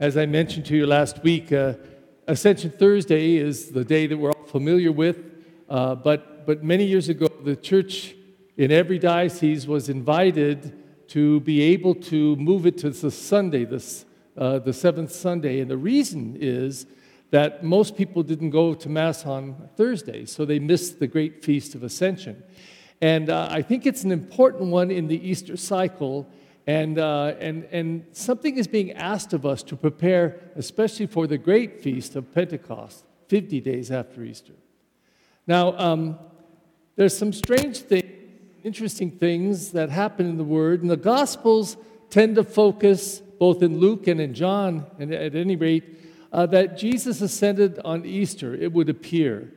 As I mentioned to you last week, uh, Ascension Thursday is the day that we're all familiar with, uh, but, but many years ago, the church in every diocese was invited to be able to move it to the Sunday, this, uh, the seventh Sunday. And the reason is that most people didn't go to Mass on Thursday, so they missed the great feast of Ascension. And uh, I think it's an important one in the Easter cycle. And, uh, and, and something is being asked of us to prepare, especially for the great feast of Pentecost, 50 days after Easter. Now, um, there's some strange things, interesting things that happen in the Word, and the Gospels tend to focus, both in Luke and in John, and at any rate, uh, that Jesus ascended on Easter, it would appear.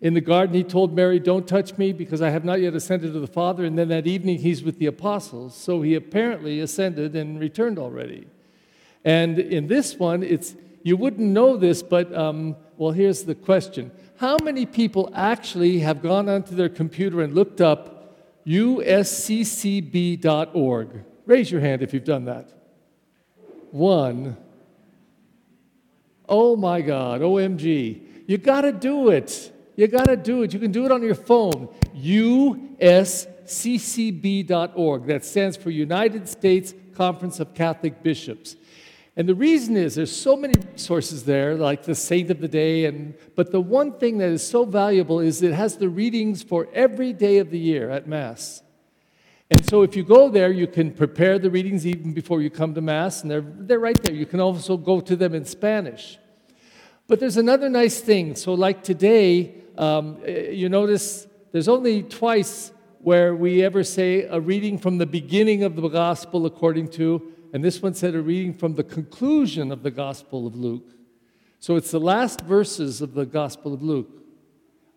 In the garden, he told Mary, Don't touch me because I have not yet ascended to the Father. And then that evening, he's with the apostles. So he apparently ascended and returned already. And in this one, it's you wouldn't know this, but um, well, here's the question How many people actually have gone onto their computer and looked up usccb.org? Raise your hand if you've done that. One. Oh my God, OMG. You got to do it. You got to do it. You can do it on your phone. USCCB.org. That stands for United States Conference of Catholic Bishops. And the reason is there's so many resources there, like the saint of the day, and but the one thing that is so valuable is it has the readings for every day of the year at Mass. And so if you go there, you can prepare the readings even before you come to Mass, and they're, they're right there. You can also go to them in Spanish. But there's another nice thing. So, like today, um, eh, you notice there's only twice where we ever say a reading from the beginning of the gospel according to, and this one said a reading from the conclusion of the gospel of Luke. So, it's the last verses of the gospel of Luke.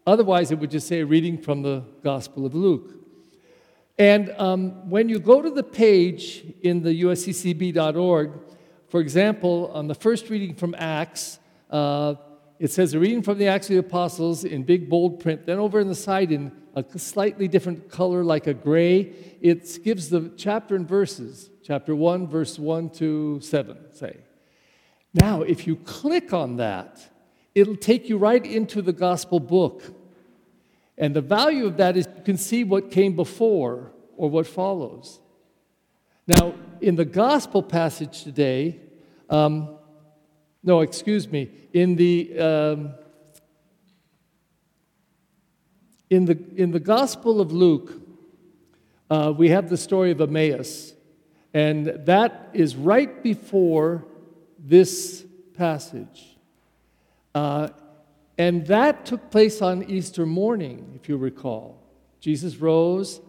Otherwise, it would just say a reading from the gospel of Luke. And um, when you go to the page in the usccb.org, for example, on the first reading from Acts, uh, it says a reading from the Acts of the Apostles in big bold print. Then over in the side in a slightly different color, like a gray, it gives the chapter and verses. Chapter 1, verse 1 to 7, say. Now, if you click on that, it'll take you right into the gospel book. And the value of that is you can see what came before or what follows. Now, in the gospel passage today, um, no, excuse me, in the, um, in the, in the gospel of Luke, uh, we have the story of Emmaus. And that is right before this passage. Uh, and that took place on Easter morning, if you recall. Jesus rose,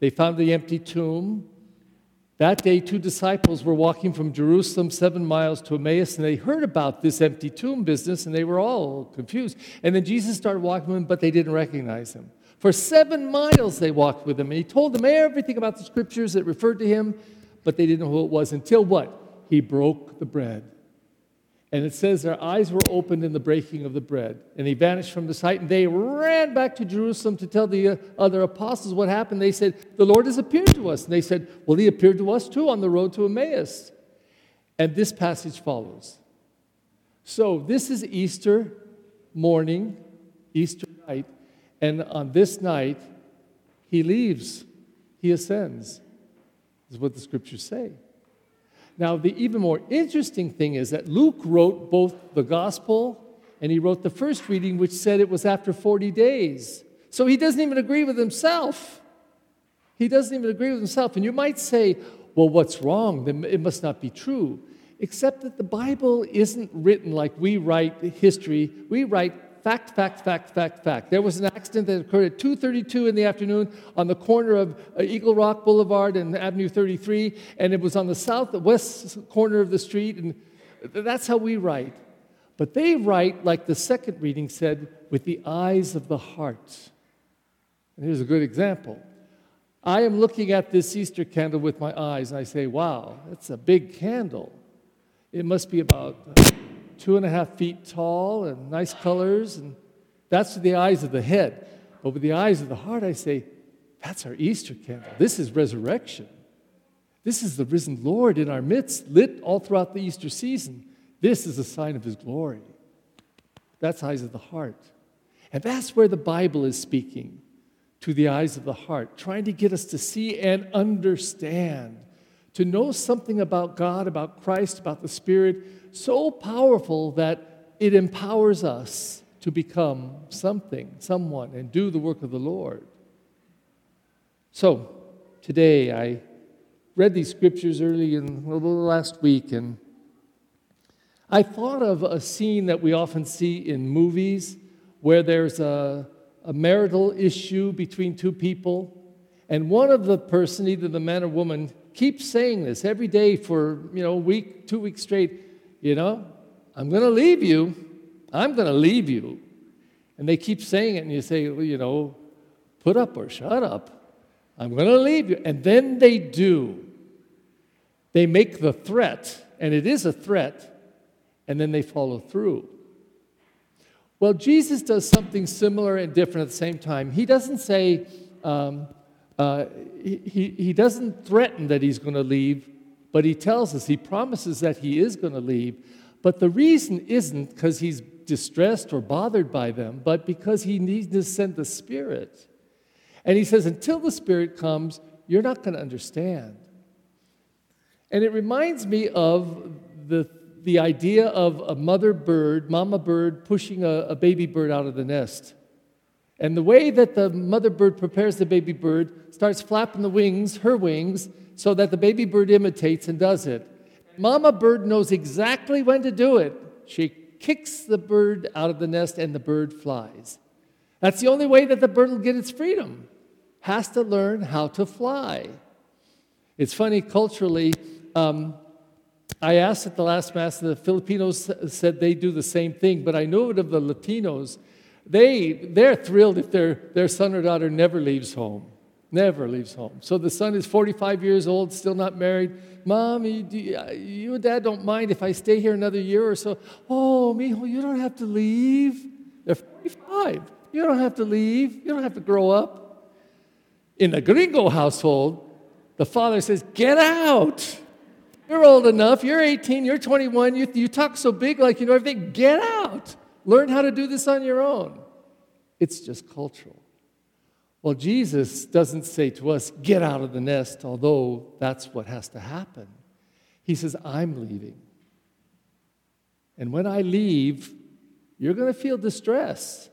they found the empty tomb. That day, two disciples were walking from Jerusalem seven miles to Emmaus, and they heard about this empty tomb business, and they were all confused. And then Jesus started walking with them, but they didn't recognize him. For seven miles, they walked with him, and he told them everything about the scriptures that referred to him, but they didn't know who it was until what? He broke the bread. And it says their eyes were opened in the breaking of the bread. And he vanished from the sight. And they ran back to Jerusalem to tell the other apostles what happened. They said, The Lord has appeared to us. And they said, Well, he appeared to us too on the road to Emmaus. And this passage follows. So this is Easter morning, Easter night. And on this night, he leaves, he ascends, is what the scriptures say. Now, the even more interesting thing is that Luke wrote both the gospel and he wrote the first reading, which said it was after 40 days. So he doesn't even agree with himself. He doesn't even agree with himself. And you might say, well, what's wrong? It must not be true. Except that the Bible isn't written like we write history. We write fact, fact, fact, fact, fact. There was an accident that occurred at 2:32 in the afternoon on the corner of uh, Eagle Rock Boulevard and Avenue 33, and it was on the southwest corner of the street, and that's how we write. But they write like the second reading said, with the eyes of the heart. And here's a good example. I am looking at this Easter candle with my eyes, and I say, wow, that's a big candle. It must be about two and a half feet tall and nice colors. And that's the eyes of the head. But with the eyes of the heart, I say, that's our Easter candle. This is resurrection. This is the risen Lord in our midst, lit all throughout the Easter season. This is a sign of his glory. That's eyes of the heart. And that's where the Bible is speaking to the eyes of the heart, trying to get us to see and understand, to know something about God, about Christ, about the Spirit, so powerful that it empowers us to become something, someone, and do the work of the Lord. So, today I read these scriptures early in the last week, and I thought of a scene that we often see in movies where there's a, a marital issue between two people, and one of the person, either the man or woman, keeps saying this every day for you know a week, two weeks straight. You know, I'm going to leave you. I'm going to leave you. And they keep saying it, and you say, well, you know, put up or shut up. I'm going to leave you. And then they do. They make the threat, and it is a threat, and then they follow through. Well, Jesus does something similar and different at the same time. He doesn't say, um, uh, he, he doesn't threaten that he's going to leave, but he tells us, he promises that he is going to leave. But the reason isn't because he's distressed or bothered by them, but because he needs to send the Spirit. And he says, until the Spirit comes, you're not going to understand. And it reminds me of the the idea of a mother bird, mama bird, pushing a, a baby bird out of the nest. And the way that the mother bird prepares the baby bird starts flapping the wings, her wings, so that the baby bird imitates and does it. Mama bird knows exactly when to do it. She kicks the bird out of the nest and the bird flies. That's the only way that the bird will get its freedom. Has to learn how to fly. It's funny, culturally, um, I asked at the last Mass, the Filipinos said they do the same thing, but I know it of the Latinos. They, they're thrilled if their, their son or daughter never leaves home. Never leaves home. So the son is 45 years old, still not married. Mom, you, uh, you and dad don't mind if I stay here another year or so. Oh, mijo, you don't have to leave. They're 45. You don't have to leave. You don't have to grow up. In a gringo household, the father says, Get out. You're old enough. You're 18. You're 21. You, you talk so big like you know everything. Get out. Learn how to do this on your own. It's just cultural. Well, Jesus doesn't say to us, get out of the nest, although that's what has to happen. He says, I'm leaving. And when I leave, you're going to feel distress.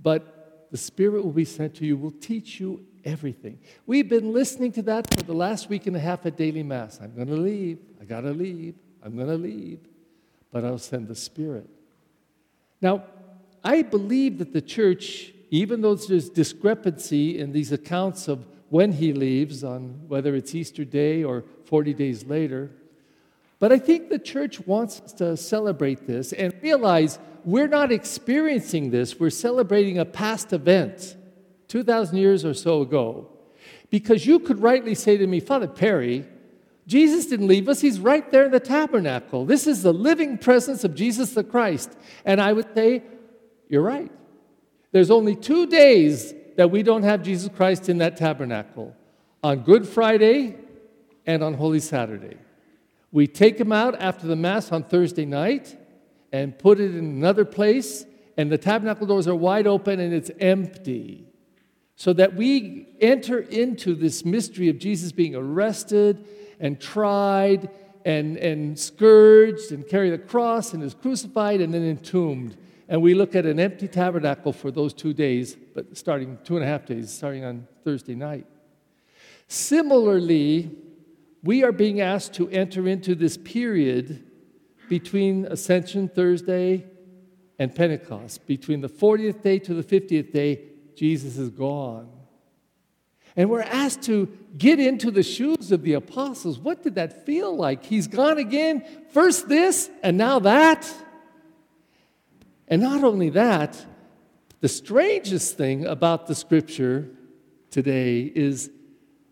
But the Spirit will be sent to you, will teach you everything. We've been listening to that for the last week and a half at Daily Mass. I'm going to leave. I got to leave. I'm going to leave. But I'll send the Spirit. Now, I believe that the church, even though there's discrepancy in these accounts of when he leaves, on whether it's Easter Day or 40 days later, but I think the church wants to celebrate this and realize we're not experiencing this, we're celebrating a past event. 2,000 years or so ago. Because you could rightly say to me, Father Perry, Jesus didn't leave us, he's right there in the tabernacle. This is the living presence of Jesus the Christ. And I would say, You're right. There's only two days that we don't have Jesus Christ in that tabernacle on Good Friday and on Holy Saturday. We take him out after the Mass on Thursday night and put it in another place, and the tabernacle doors are wide open and it's empty so that we enter into this mystery of Jesus being arrested and tried and, and scourged and carried the cross and is crucified and then entombed. And we look at an empty tabernacle for those two days, but starting two and a half days, starting on Thursday night. Similarly, we are being asked to enter into this period between Ascension Thursday and Pentecost, between the 40th day to the 50th day, Jesus is gone. And we're asked to get into the shoes of the apostles. What did that feel like? He's gone again. First this, and now that. And not only that, the strangest thing about the scripture today is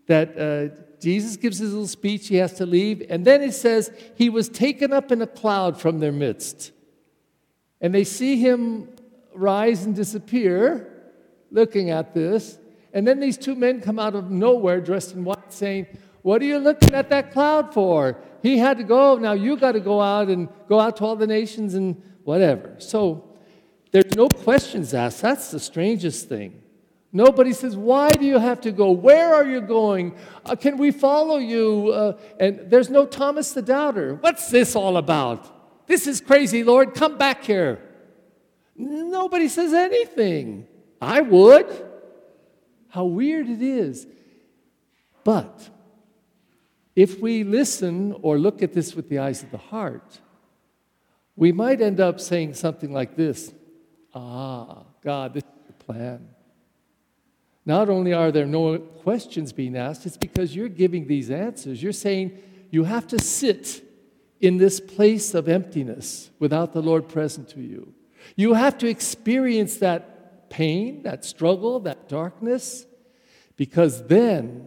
that uh, Jesus gives his little speech, he has to leave, and then it says, He was taken up in a cloud from their midst. And they see him rise and disappear looking at this. And then these two men come out of nowhere dressed in white saying, What are you looking at that cloud for? He had to go. Now you got to go out and go out to all the nations and whatever. So there's no questions asked. That's the strangest thing. Nobody says, Why do you have to go? Where are you going? Uh, can we follow you? Uh, and there's no Thomas the Doubter. What's this all about? This is crazy, Lord. Come back here. Nobody says anything. I would. How weird it is. But if we listen or look at this with the eyes of the heart, we might end up saying something like this Ah, God, this is the plan. Not only are there no questions being asked, it's because you're giving these answers. You're saying you have to sit in this place of emptiness without the Lord present to you. You have to experience that pain, that struggle, that darkness, because then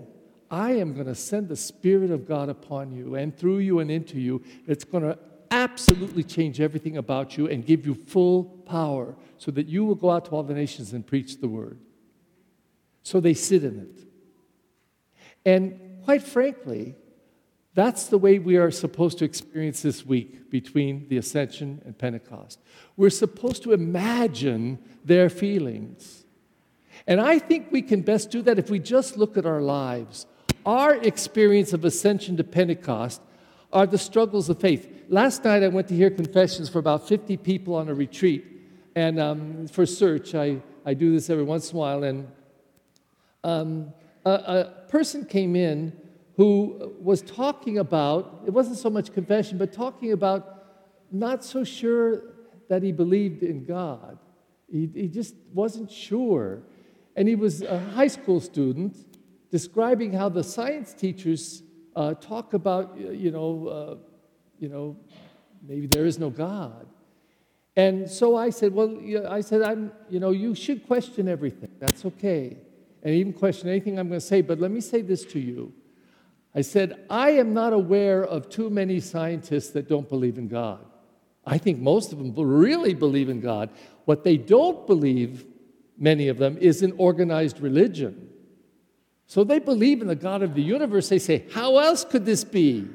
I am going to send the Spirit of God upon you and through you and into you. It's going to absolutely change everything about you and give you full power so that you will go out to all the nations and preach the word. So they sit in it. And quite frankly, that's the way we are supposed to experience this week between the ascension and Pentecost. We're supposed to imagine their feelings. And I think we can best do that if we just look at our lives. Our experience of ascension to Pentecost are the struggles of faith. Last night I went to hear confessions for about 50 people on a retreat. And um, for search, I, I do this every once in a while. And um, a, a person came in who was talking about, it wasn't so much confession, but talking about not so sure that he believed in God. He, he just wasn't sure. And he was a high school student describing how the science teachers uh, talk about, you know, uh, you know, maybe there is no God. And so I said, well, I said, I'm, you know, you should question everything. That's okay. And even question anything I'm going to say. But let me say this to you. I said, I am not aware of too many scientists that don't believe in God. I think most of them really believe in God. What they don't believe, many of them, is in organized religion. So they believe in the God of the universe. They say, How else could this be?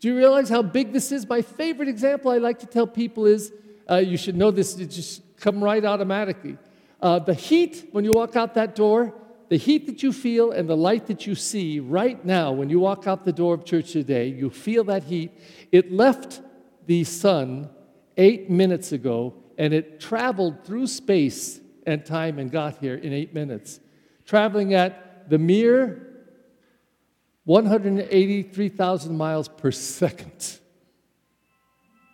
Do you realize how big this is? My favorite example I like to tell people is uh, you should know this, it just come right automatically. Uh, the heat when you walk out that door the heat that you feel and the light that you see right now when you walk out the door of church today, you feel that heat. It left the sun eight minutes ago and it traveled through space and time and got here in eight minutes, traveling at the mere 183,000 miles per second.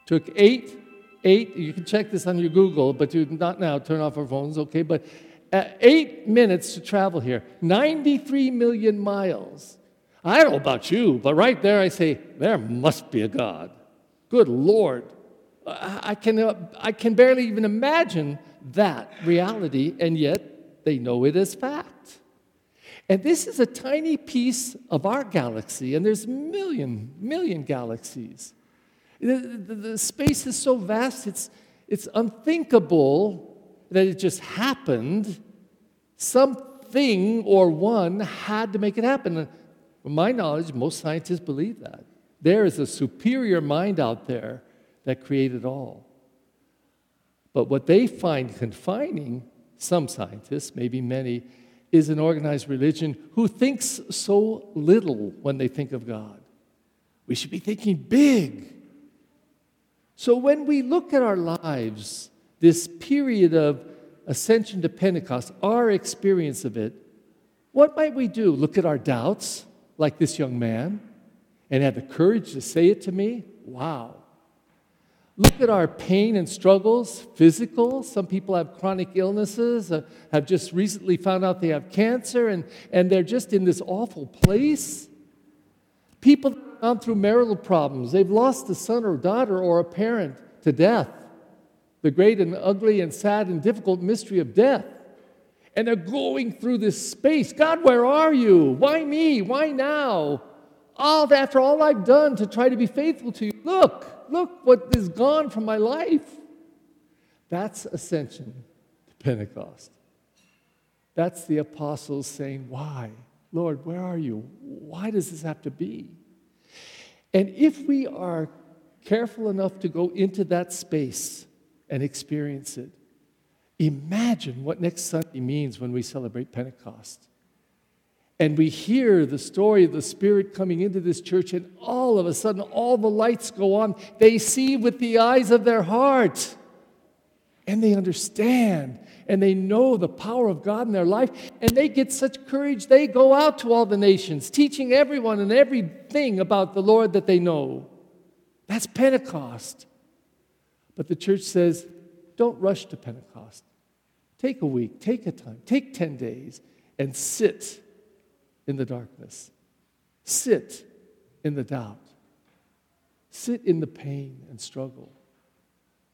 Took eight, eight, you can check this on your Google, but you not now, turn off our phones, okay? But eight minutes to travel here, 93 million miles. I don't know about you, but right there I say, there must be a God. Good Lord. I can, uh, I can barely even imagine that reality, and yet they know it as fact. And this is a tiny piece of our galaxy, and there's million, million galaxies. The, the, the space is so vast, it's, it's unthinkable that it just happened. Something or one had to make it happen. From my knowledge, most scientists believe that. There is a superior mind out there that created all. But what they find confining, some scientists, maybe many, is an organized religion who thinks so little when they think of God. We should be thinking big. So when we look at our lives, this period of ascension to Pentecost, our experience of it, what might we do? Look at our doubts, like this young man, and have the courage to say it to me? Wow. Look at our pain and struggles, physical. Some people have chronic illnesses, uh, have just recently found out they have cancer, and, and they're just in this awful place. People gone through marital problems. They've lost a son or daughter or a parent to death the great and ugly and sad and difficult mystery of death. And they're going through this space. God, where are you? Why me? Why now? All after all I've done to try to be faithful to you. Look, look what is gone from my life. That's ascension to Pentecost. That's the apostles saying, Why? Lord, where are you? Why does this have to be? And if we are careful enough to go into that space and experience it, imagine what next Sunday means when we celebrate Pentecost. And we hear the story of the Spirit coming into this church, and all of a sudden, all the lights go on. They see with the eyes of their heart, and they understand, and they know the power of God in their life, and they get such courage. They go out to all the nations, teaching everyone and everything about the Lord that they know. That's Pentecost. But the church says, don't rush to Pentecost. Take a week, take a time, take 10 days, and sit in the darkness. Sit in the doubt. Sit in the pain and struggle.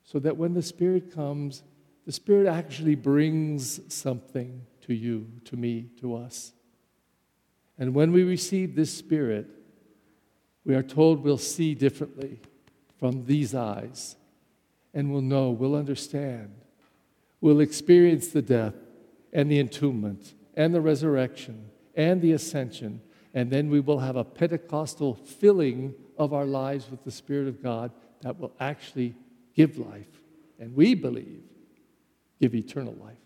So that when the Spirit comes, the Spirit actually brings something to you, to me, to us. And when we receive this Spirit, we are told we'll see differently from these eyes. And we'll know, we'll understand. We'll experience the death and the entombment and the resurrection and the ascension. And then we will have a Pentecostal filling of our lives with the Spirit of God that will actually give life. And we believe, give eternal life.